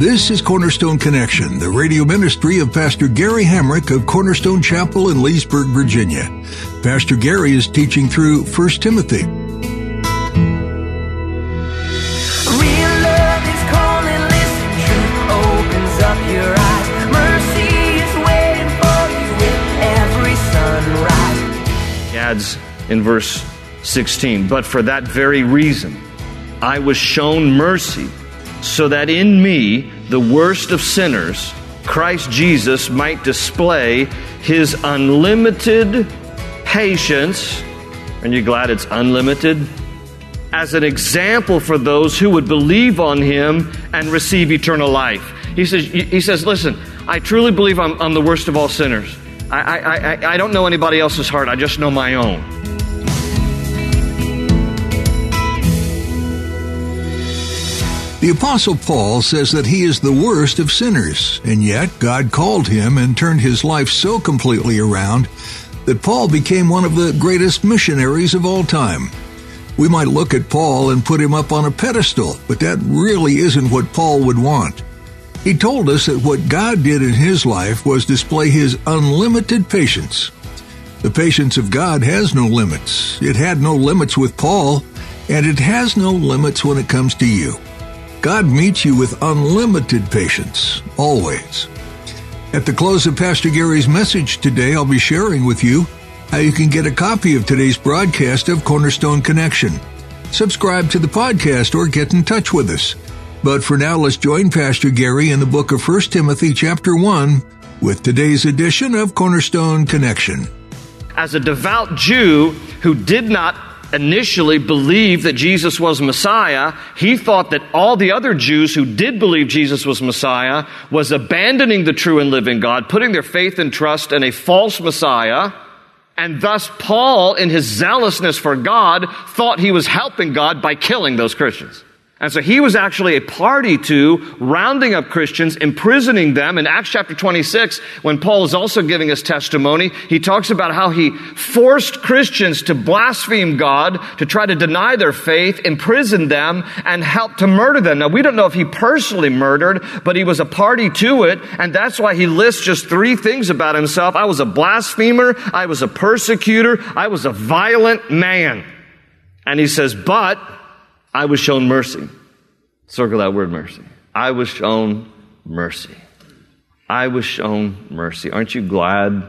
This is Cornerstone Connection, the radio ministry of Pastor Gary Hamrick of Cornerstone Chapel in Leesburg, Virginia. Pastor Gary is teaching through 1 Timothy. Real love is calling, listen, truth opens up your eyes. Mercy is waiting for you with every sunrise. He adds in verse 16, but for that very reason I was shown mercy, so that in me, the worst of sinners, Christ Jesus might display his unlimited patience. Are you glad it's unlimited? As an example for those who would believe on him and receive eternal life. He says, he says listen, I truly believe I'm, I'm the worst of all sinners. I, I, I, I don't know anybody else's heart, I just know my own. The Apostle Paul says that he is the worst of sinners, and yet God called him and turned his life so completely around that Paul became one of the greatest missionaries of all time. We might look at Paul and put him up on a pedestal, but that really isn't what Paul would want. He told us that what God did in his life was display his unlimited patience. The patience of God has no limits. It had no limits with Paul, and it has no limits when it comes to you. God meets you with unlimited patience, always. At the close of Pastor Gary's message today, I'll be sharing with you how you can get a copy of today's broadcast of Cornerstone Connection. Subscribe to the podcast or get in touch with us. But for now, let's join Pastor Gary in the book of 1 Timothy chapter 1 with today's edition of Cornerstone Connection. As a devout Jew who did not initially believed that Jesus was Messiah, he thought that all the other Jews who did believe Jesus was Messiah was abandoning the true and living God, putting their faith and trust in a false Messiah. And thus, Paul, in his zealousness for God, thought he was helping God by killing those Christians. And so he was actually a party to rounding up Christians, imprisoning them. In Acts chapter 26, when Paul is also giving his testimony, he talks about how he forced Christians to blaspheme God, to try to deny their faith, imprison them, and help to murder them. Now, we don't know if he personally murdered, but he was a party to it. And that's why he lists just three things about himself. I was a blasphemer. I was a persecutor. I was a violent man. And he says, but I was shown mercy. Circle that word mercy. I was shown mercy. I was shown mercy. Aren't you glad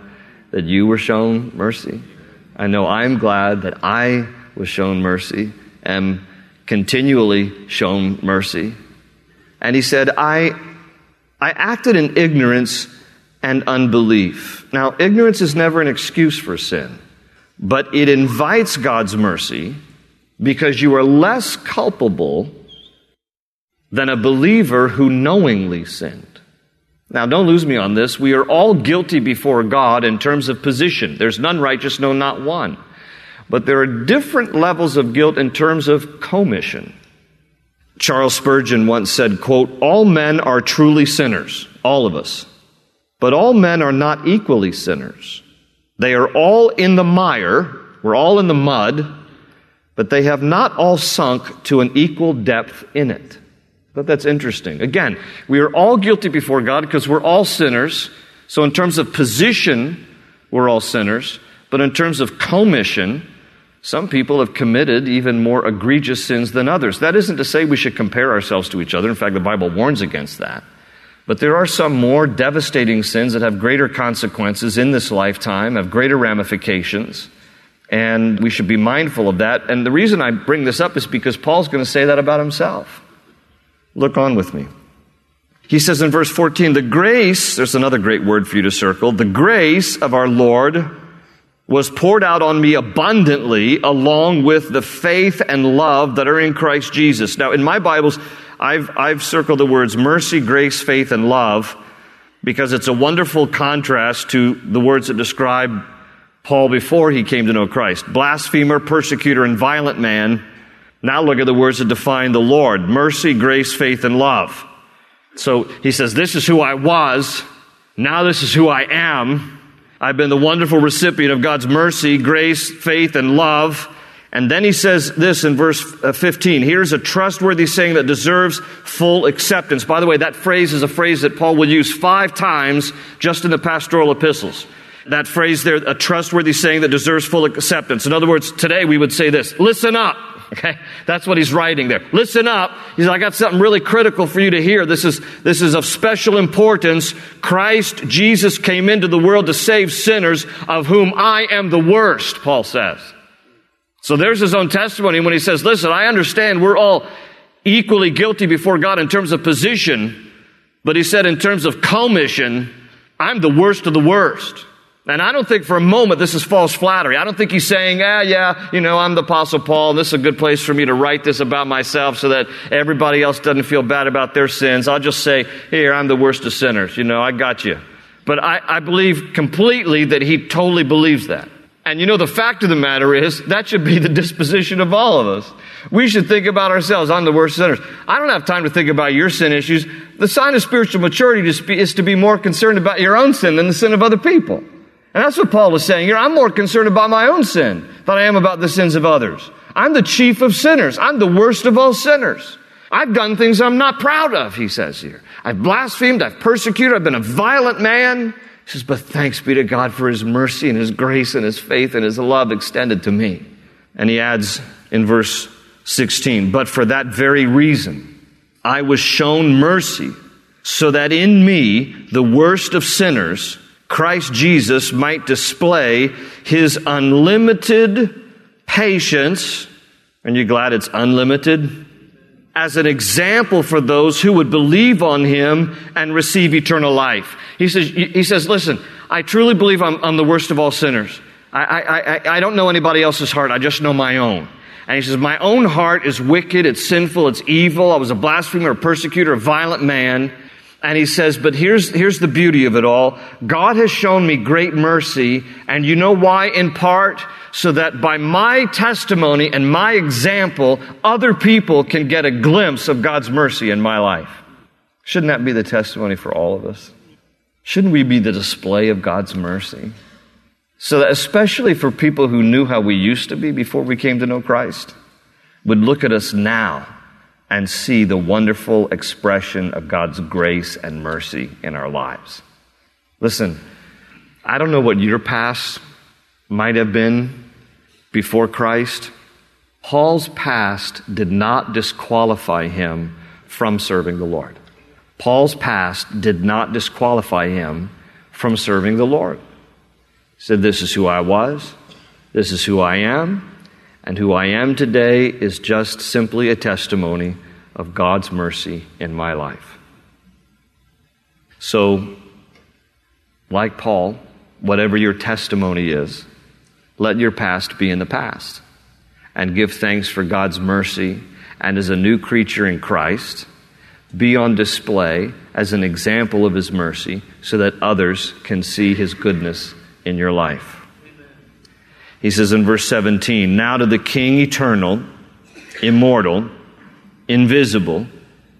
that you were shown mercy? I know I'm glad that I was shown mercy, am continually shown mercy. And he said, I, I acted in ignorance and unbelief. Now, ignorance is never an excuse for sin, but it invites God's mercy because you are less culpable than a believer who knowingly sinned. Now, don't lose me on this. We are all guilty before God in terms of position. There's none righteous, no, not one. But there are different levels of guilt in terms of commission. Charles Spurgeon once said, quote, all men are truly sinners, all of us. But all men are not equally sinners. They are all in the mire, we're all in the mud, but they have not all sunk to an equal depth in it. But that's interesting. Again, we are all guilty before God because we're all sinners. So, in terms of position, we're all sinners. But in terms of commission, some people have committed even more egregious sins than others. That isn't to say we should compare ourselves to each other. In fact, the Bible warns against that. But there are some more devastating sins that have greater consequences in this lifetime, have greater ramifications. And we should be mindful of that. And the reason I bring this up is because Paul's going to say that about himself. Look on with me. He says in verse 14, the grace, there's another great word for you to circle, the grace of our Lord was poured out on me abundantly along with the faith and love that are in Christ Jesus. Now, in my Bibles, I've, I've circled the words mercy, grace, faith, and love because it's a wonderful contrast to the words that describe Paul before he came to know Christ. Blasphemer, persecutor, and violent man. Now look at the words that define the Lord mercy, grace, faith, and love. So he says, This is who I was. Now this is who I am. I've been the wonderful recipient of God's mercy, grace, faith, and love. And then he says this in verse uh, 15. Here's a trustworthy saying that deserves full acceptance. By the way, that phrase is a phrase that Paul will use five times just in the pastoral epistles. That phrase there, a trustworthy saying that deserves full acceptance. In other words, today we would say this, listen up. Okay? That's what he's writing there. Listen up. He says, I got something really critical for you to hear. This is, this is of special importance. Christ Jesus came into the world to save sinners, of whom I am the worst, Paul says. So there's his own testimony when he says, listen, I understand we're all equally guilty before God in terms of position, but he said in terms of commission, I'm the worst of the worst. And I don't think for a moment this is false flattery. I don't think he's saying, ah, yeah, you know, I'm the apostle Paul. and This is a good place for me to write this about myself so that everybody else doesn't feel bad about their sins. I'll just say, here, I'm the worst of sinners. You know, I got you. But I, I believe completely that he totally believes that. And you know, the fact of the matter is, that should be the disposition of all of us. We should think about ourselves. I'm the worst sinners. I don't have time to think about your sin issues. The sign of spiritual maturity is to be more concerned about your own sin than the sin of other people. And that's what Paul was saying here. I'm more concerned about my own sin than I am about the sins of others. I'm the chief of sinners. I'm the worst of all sinners. I've done things I'm not proud of, he says here. I've blasphemed, I've persecuted, I've been a violent man. He says, but thanks be to God for his mercy and his grace and his faith and his love extended to me. And he adds in verse 16, but for that very reason, I was shown mercy so that in me, the worst of sinners, Christ Jesus might display his unlimited patience. Are you glad it's unlimited? As an example for those who would believe on him and receive eternal life. He says, he says listen, I truly believe I'm, I'm the worst of all sinners. I, I, I, I don't know anybody else's heart. I just know my own. And he says, My own heart is wicked, it's sinful, it's evil. I was a blasphemer, a persecutor, a violent man. And he says, but here's, here's the beauty of it all. God has shown me great mercy. And you know why? In part, so that by my testimony and my example, other people can get a glimpse of God's mercy in my life. Shouldn't that be the testimony for all of us? Shouldn't we be the display of God's mercy? So that especially for people who knew how we used to be before we came to know Christ, would look at us now and see the wonderful expression of God's grace and mercy in our lives. Listen, I don't know what your past might have been before Christ. Paul's past did not disqualify him from serving the Lord. Paul's past did not disqualify him from serving the Lord. He said, This is who I was, this is who I am, and who I am today is just simply a testimony of God's mercy in my life. So, like Paul, whatever your testimony is, let your past be in the past and give thanks for God's mercy. And as a new creature in Christ, be on display as an example of His mercy so that others can see His goodness in your life. He says in verse 17, Now to the King eternal, immortal, invisible,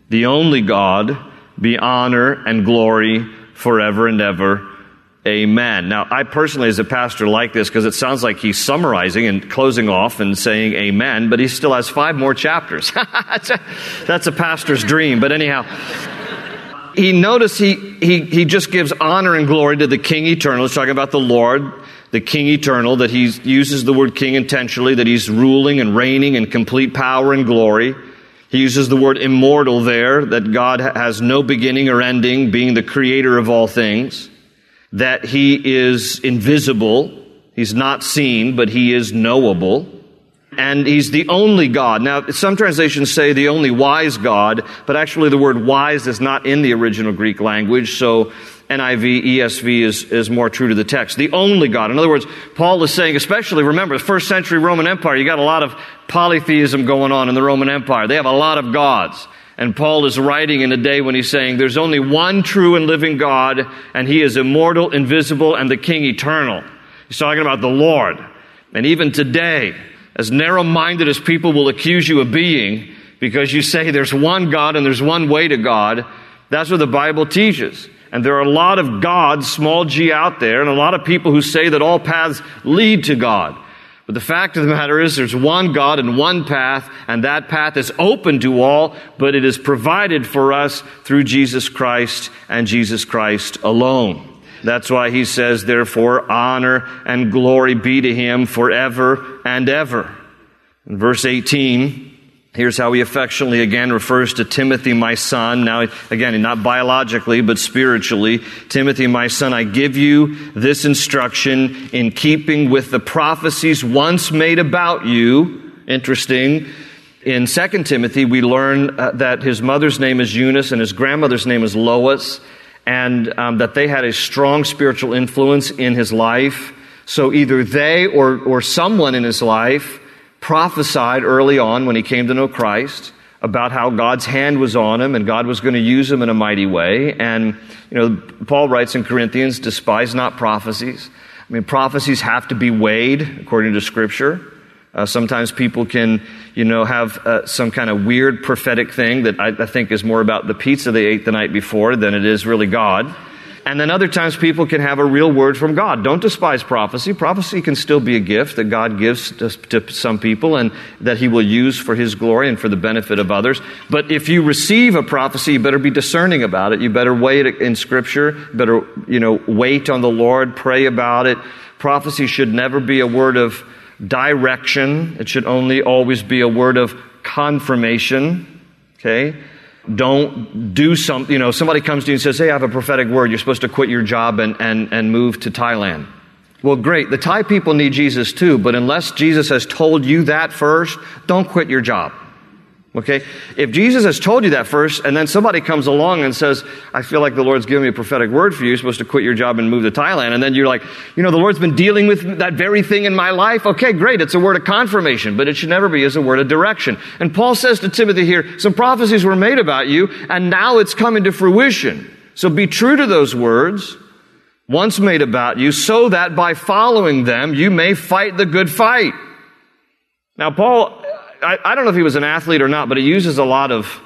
the only God, be honor and glory forever and ever. Amen. Now, I personally, as a pastor, like this because it sounds like he's summarizing and closing off and saying amen, but he still has five more chapters. that's, a, pastor's dream. But anyhow, he notice he, he, he just gives honor and glory to the King eternal. He's talking about the Lord, the King eternal, that he uses the word king intentionally, that he's ruling and reigning in complete power and glory. He uses the word immortal there, that God has no beginning or ending, being the creator of all things, that he is invisible. He's not seen, but he is knowable. And he's the only God. Now, some translations say the only wise God, but actually the word wise is not in the original Greek language, so NIV, ESV is, is more true to the text. The only God. In other words, Paul is saying, especially remember, the first century Roman Empire, you got a lot of polytheism going on in the Roman Empire. They have a lot of gods. And Paul is writing in a day when he's saying, There's only one true and living God, and he is immortal, invisible, and the King eternal. He's talking about the Lord. And even today, as narrow minded as people will accuse you of being, because you say there's one God and there's one way to God, that's what the Bible teaches. And there are a lot of gods, small g, out there, and a lot of people who say that all paths lead to God. But the fact of the matter is, there's one God and one path, and that path is open to all, but it is provided for us through Jesus Christ and Jesus Christ alone. That's why he says, therefore, honor and glory be to him forever and ever. In verse 18, Here's how he affectionately again refers to Timothy, my son. Now, again, not biologically, but spiritually. Timothy, my son, I give you this instruction in keeping with the prophecies once made about you. Interesting. In 2 Timothy, we learn uh, that his mother's name is Eunice and his grandmother's name is Lois, and um, that they had a strong spiritual influence in his life. So either they or, or someone in his life prophesied early on when he came to know Christ about how God's hand was on him and God was going to use him in a mighty way. And, you know, Paul writes in Corinthians, despise not prophecies. I mean, prophecies have to be weighed according to Scripture. Uh, sometimes people can, you know, have uh, some kind of weird prophetic thing that I, I think is more about the pizza they ate the night before than it is really God. And then other times people can have a real word from God. Don't despise prophecy. Prophecy can still be a gift that God gives to, to, some people and that He will use for His glory and for the benefit of others. But if you receive a prophecy, you better be discerning about it. You better weigh it in Scripture. Better, you know, wait on the Lord, pray about it. Prophecy should never be a word of direction. It should only always be a word of confirmation. Okay? Don't do something, you know, somebody comes to you and says, Hey, I have a prophetic word. You're supposed to quit your job and, and, and move to Thailand. Well, great. The Thai people need Jesus too, but unless Jesus has told you that first, don't quit your job. Okay? If Jesus has told you that first, and then somebody comes along and says, I feel like the Lord's given me a prophetic word for you, you're supposed to quit your job and move to Thailand, and then you're like, you know, the Lord's been dealing with that very thing in my life. Okay, great. It's a word of confirmation, but it should never be as a word of direction. And Paul says to Timothy here, some prophecies were made about you, and now it's coming to fruition. So be true to those words once made about you, so that by following them, you may fight the good fight. Now, Paul I, I don't know if he was an athlete or not, but he uses a lot of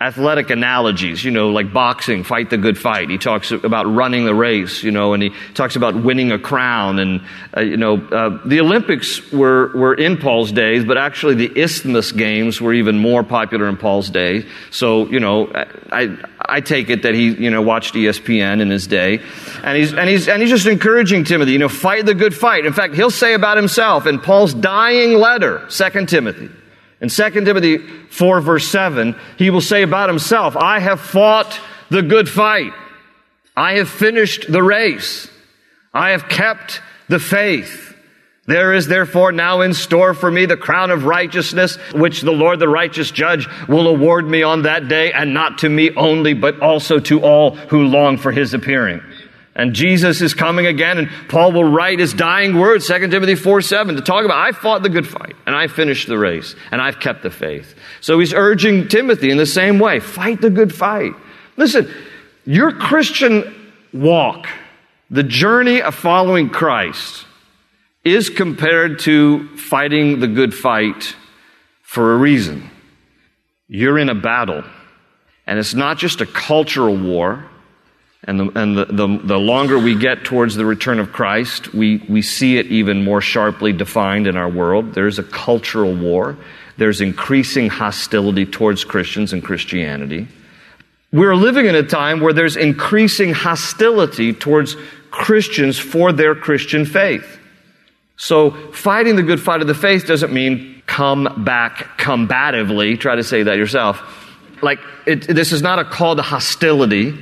athletic analogies, you know, like boxing, fight the good fight. He talks about running the race, you know, and he talks about winning a crown. And, uh, you know, uh, the Olympics were, were in Paul's days, but actually the Isthmus Games were even more popular in Paul's day. So, you know, I, I take it that he, you know, watched ESPN in his day. And he's, and he's, and he's just encouraging Timothy, you know, fight the good fight. In fact, he'll say about himself in Paul's dying letter, 2 Timothy, in 2 Timothy 4, verse 7, he will say about himself, I have fought the good fight. I have finished the race. I have kept the faith. There is therefore now in store for me the crown of righteousness, which the Lord, the righteous judge, will award me on that day, and not to me only, but also to all who long for his appearing. And Jesus is coming again, and Paul will write his dying words, 2 Timothy 4 7, to talk about, I fought the good fight, and I finished the race, and I've kept the faith. So he's urging Timothy in the same way fight the good fight. Listen, your Christian walk, the journey of following Christ, is compared to fighting the good fight for a reason. You're in a battle, and it's not just a cultural war. And, the, and the, the, the, longer we get towards the return of Christ, we, we see it even more sharply defined in our world. There's a cultural war, there's increasing hostility towards Christians and Christianity. We're living in a time where there's increasing hostility towards Christians for their Christian faith. So, fighting the good fight of the faith doesn't mean come back combatively. Try to say that yourself. Like, it, this is not a call to hostility.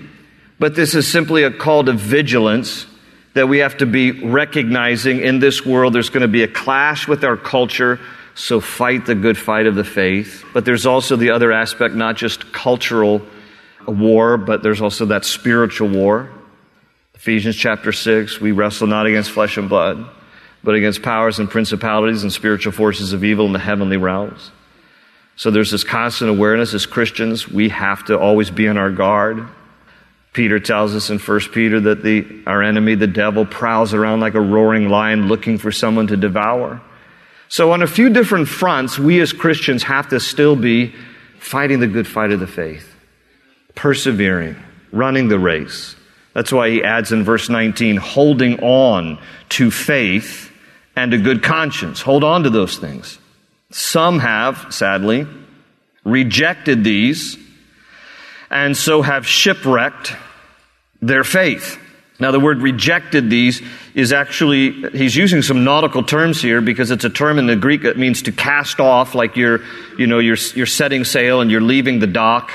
But this is simply a call to vigilance that we have to be recognizing in this world there's going to be a clash with our culture, so fight the good fight of the faith. But there's also the other aspect, not just cultural war, but there's also that spiritual war. Ephesians chapter 6, we wrestle not against flesh and blood, but against powers and principalities and spiritual forces of evil in the heavenly realms. So there's this constant awareness as Christians, we have to always be on our guard. Peter tells us in 1 Peter that the, our enemy, the devil, prowls around like a roaring lion looking for someone to devour. So on a few different fronts, we as Christians have to still be fighting the good fight of the faith, persevering, running the race. That's why he adds in verse 19, holding on to faith and a good conscience. Hold on to those things. Some have, sadly, rejected these and so have shipwrecked their faith. Now, the word rejected these is actually, he's using some nautical terms here because it's a term in the Greek that means to cast off, like you're, you know, you're, you're setting sail and you're leaving the dock.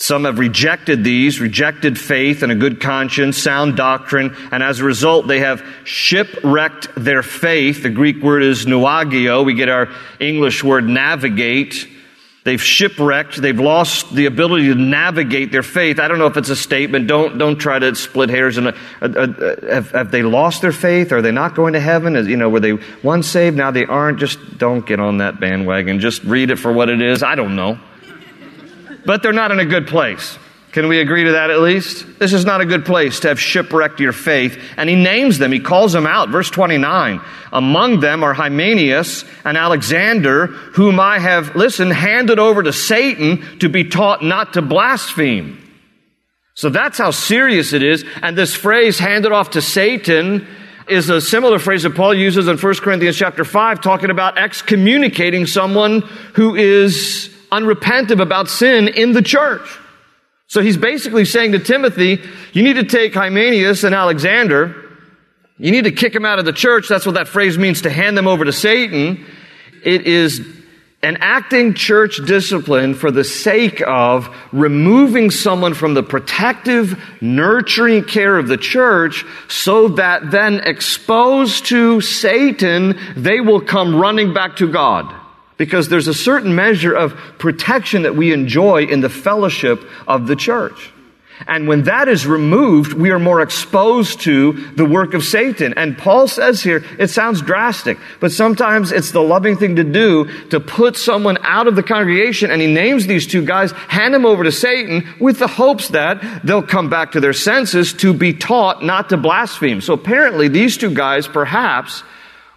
Some have rejected these, rejected faith and a good conscience, sound doctrine, and as a result, they have shipwrecked their faith. The Greek word is nauageo. We get our English word navigate. They've shipwrecked. They've lost the ability to navigate their faith. I don't know if it's a statement. Don't, don't try to split hairs. And uh, uh, uh, have, have, they lost their faith? Are they not going to heaven? As, you know, were they once saved? Now they aren't. Just don't get on that bandwagon. Just read it for what it is. I don't know but they're not in a good place. Can we agree to that at least? This is not a good place to have shipwrecked your faith. And he names them, he calls them out. Verse 29. Among them are Hymenaeus and Alexander, whom I have, listen, handed over to Satan to be taught not to blaspheme. So that's how serious it is. And this phrase, handed off to Satan, is a similar phrase that Paul uses in 1 Corinthians chapter 5, talking about excommunicating someone who is unrepentive about sin in the church. So he's basically saying to Timothy, you need to take Hymenaeus and Alexander, you need to kick them out of the church. That's what that phrase means to hand them over to Satan. It is an acting church discipline for the sake of removing someone from the protective, nurturing care of the church so that then exposed to Satan, they will come running back to God because there's a certain measure of protection that we enjoy in the fellowship of the church. And when that is removed, we are more exposed to the work of Satan. And Paul says here, it sounds drastic, but sometimes it's the loving thing to do to put someone out of the congregation. And he names these two guys, hand them over to Satan with the hopes that they'll come back to their senses to be taught not to blaspheme. So apparently these two guys perhaps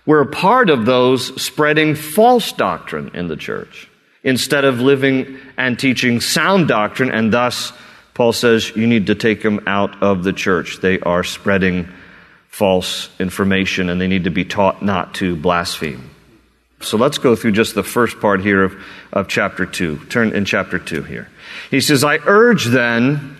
we're a part of those spreading false doctrine in the church instead of living and teaching sound doctrine. And thus, Paul says you need to take them out of the church. They are spreading false information and they need to be taught not to blaspheme. So let's go through just the first part here of, of chapter 2. Turn in chapter 2 here. He says, I urge then,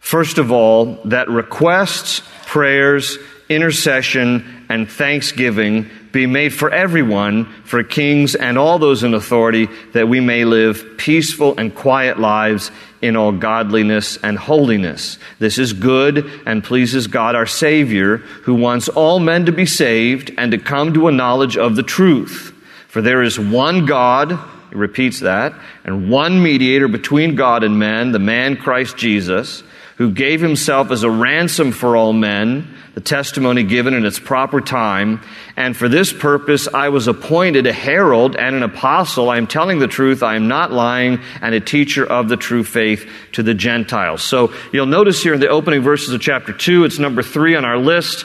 first of all, that requests, prayers, intercession, and thanksgiving be made for everyone, for kings and all those in authority, that we may live peaceful and quiet lives in all godliness and holiness. This is good and pleases God our Savior, who wants all men to be saved and to come to a knowledge of the truth. For there is one God, he repeats that, and one mediator between God and men, the man Christ Jesus, who gave himself as a ransom for all men the testimony given in its proper time. And for this purpose, I was appointed a herald and an apostle. I am telling the truth. I am not lying and a teacher of the true faith to the Gentiles. So you'll notice here in the opening verses of chapter two, it's number three on our list.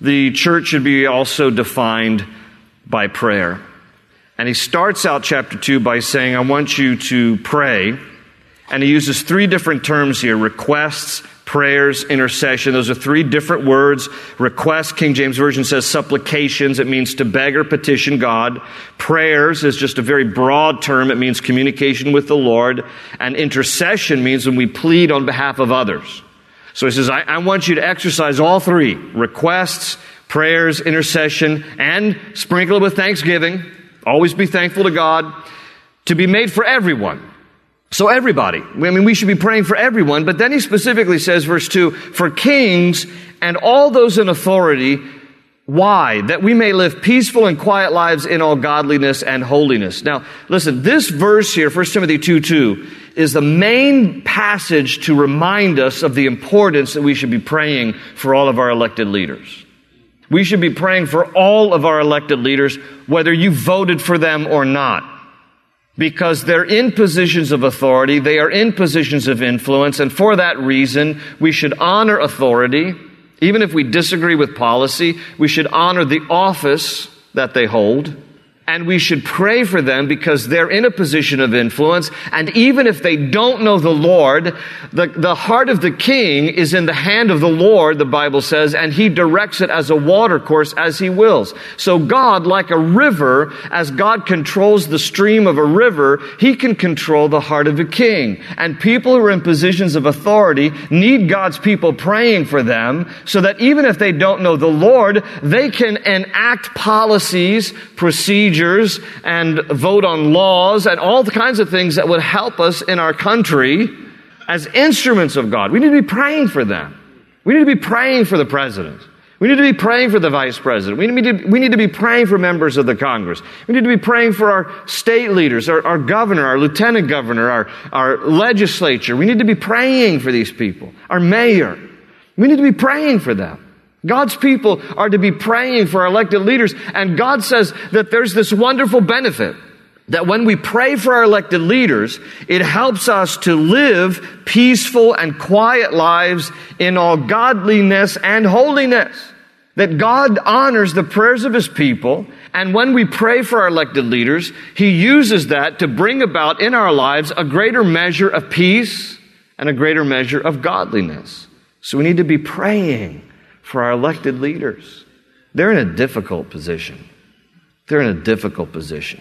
The church should be also defined by prayer. And he starts out chapter two by saying, I want you to pray. And he uses three different terms here requests, prayers, intercession. Those are three different words. Request, King James Version says supplications. It means to beg or petition God. Prayers is just a very broad term. It means communication with the Lord. And intercession means when we plead on behalf of others. So he says, I, I want you to exercise all three requests, prayers, intercession, and sprinkle it with thanksgiving. Always be thankful to God to be made for everyone so everybody. I mean, we should be praying for everyone, but then he specifically says, verse 2, for kings and all those in authority, why? That we may live peaceful and quiet lives in all godliness and holiness. Now, listen, this verse here, 1 Timothy 2 2, is the main passage to remind us of the importance that we should be praying for all of our elected leaders. We should be praying for all of our elected leaders, whether you voted for them or not. Because they're in positions of authority, they are in positions of influence, and for that reason, we should honor authority. Even if we disagree with policy, we should honor the office that they hold and we should pray for them because they're in a position of influence. And even if they don't know the Lord, the, the heart of the king is in the hand of the Lord, the Bible says, and he directs it as a water course as he wills. So God, like a river, as God controls the stream of a river, he can control the heart of a king. And people who are in positions of authority need God's people praying for them so that even if they don't know the Lord, they can enact policies, procedures, and vote on laws and all the kinds of things that would help us in our country as instruments of God. We need to be praying for them. We need to be praying for the president. We need to be praying for the vice president. We need, to, we need to be praying for members of the Congress. We need to be praying for our state leaders, our, our governor, our lieutenant governor, our, our legislature. We need to be praying for these people, our mayor. We need to be praying for them. God's people are to be praying for our elected leaders. And God says that there's this wonderful benefit that when we pray for our elected leaders, it helps us to live peaceful and quiet lives in all godliness and holiness. That God honors the prayers of His people, and when we pray for our elected leaders, He uses that to bring about in our lives a greater measure of peace and a greater measure of godliness. So we need to be praying for our elected leaders. They're in a difficult position. They're in a difficult position.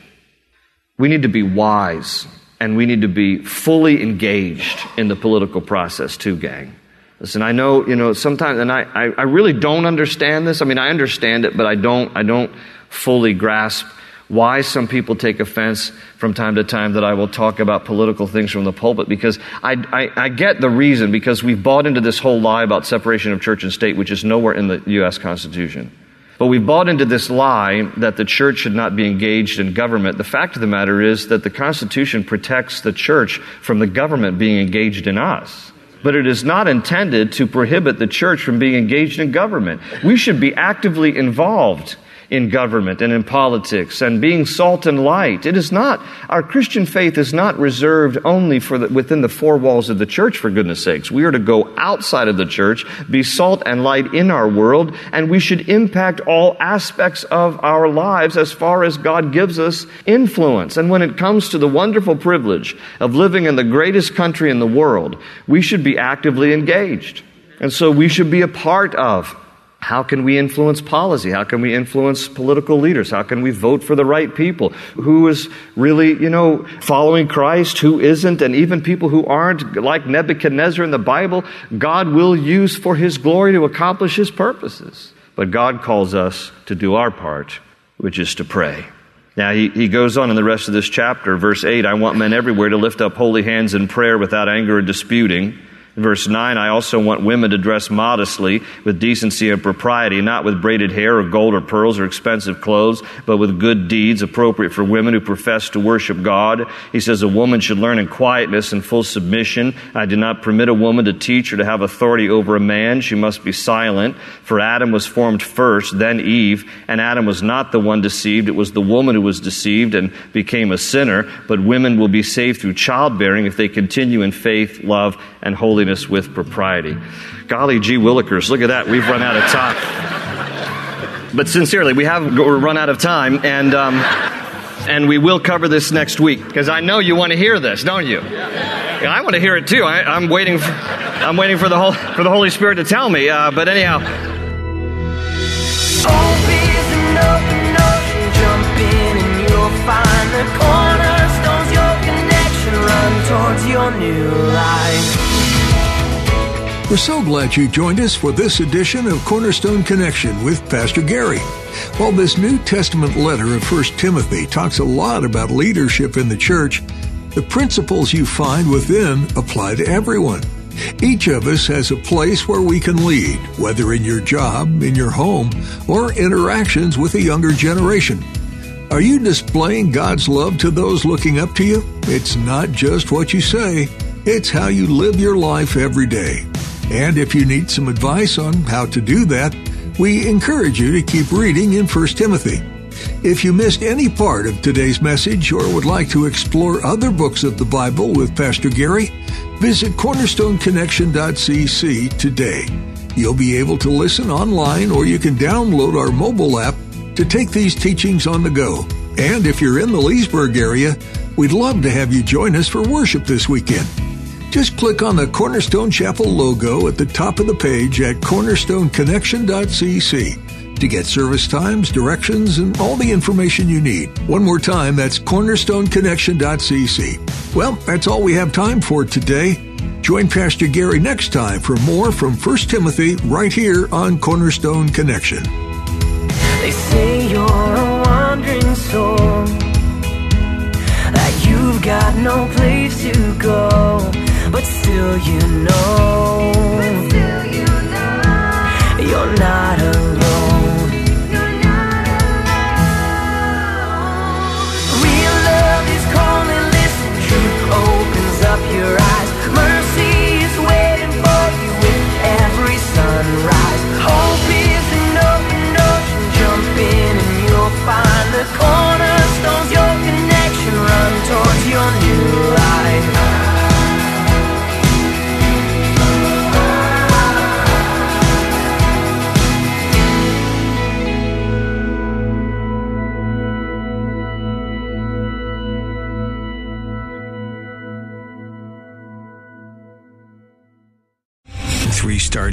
We need to be wise and we need to be fully engaged in the political process too, gang. Listen, I know, you know, sometimes, and I, I, I really don't understand this. I mean, I understand it, but I don't, I don't fully grasp why some people take offense from time to time that I will talk about political things from the pulpit because I, I, I, get the reason because we've bought into this whole lie about separation of church and state, which is nowhere in the U.S. Constitution. But we've bought into this lie that the church should not be engaged in government. The fact of the matter is that the Constitution protects the church from the government being engaged in us but it is not intended to prohibit the church from being engaged in government. We should be actively involved in government and in politics and being salt and light. It is not, our Christian faith is not reserved only for the, within the four walls of the church, for goodness sakes. We are to go outside of the church, be salt and light in our world, and we should impact all aspects of our lives as far as God gives us influence. And when it comes to the wonderful privilege of living in the greatest country in the world, we should be actively engaged. And so we should be a part of how can we influence policy? How can we influence political leaders? How can we vote for the right people? Who is really, you know, following Christ? Who isn't? And even people who aren't, like Nebuchadnezzar in the Bible, God will use for his glory to accomplish his purposes. But God calls us to do our part, which is to pray. Now, he, he goes on in the rest of this chapter, verse 8 I want men everywhere to lift up holy hands in prayer without anger or disputing. Verse 9, I also want women to dress modestly with decency and propriety, not with braided hair or gold or pearls or expensive clothes, but with good deeds appropriate for women who profess to worship God. He says a woman should learn in quietness and full submission. I do not permit a woman to teach or to have authority over a man. She must be silent. For Adam was formed first, then Eve, and Adam was not the one deceived. It was the woman who was deceived and became a sinner. But women will be saved through childbearing if they continue in faith, love, and holiness with propriety. Golly gee willikers, look at that. We've run out of time. But sincerely, we have run out of time, and, um, and we will cover this next week because I know you want to hear this, don't you? I want to hear it too. I, am waiting. For, I'm waiting for the whole, for the Holy Spirit to tell me. Uh, but anyhow. We're so glad you joined us for this edition of Cornerstone Connection with Pastor Gary. While this New Testament letter of 1 Timothy talks a lot about leadership in the church, the principles you find within apply to everyone. Each of us has a place where we can lead, whether in your job, in your home, or interactions with a younger generation. Are you displaying God's love to those looking up to you? It's not just what you say, it's how you live your life every day. And if you need some advice on how to do that, we encourage you to keep reading in 1 Timothy. If you missed any part of today's message or would like to explore other books of the Bible with Pastor Gary, visit cornerstoneconnection.cc today. You'll be able to listen online or you can download our mobile app to take these teachings on the go. And if you're in the Leesburg area, we'd love to have you join us for worship this weekend. Just click on the Cornerstone Chapel logo at the top of the page at cornerstoneconnection.cc to get service times, directions, and all the information you need. One more time, that's cornerstoneconnection.cc. Well, that's all we have time for today. Join Pastor Gary next time for more from 1 Timothy right here on Cornerstone Connection. They say you're a wandering soul, that you've got no place to go, but still you know, you're not alone.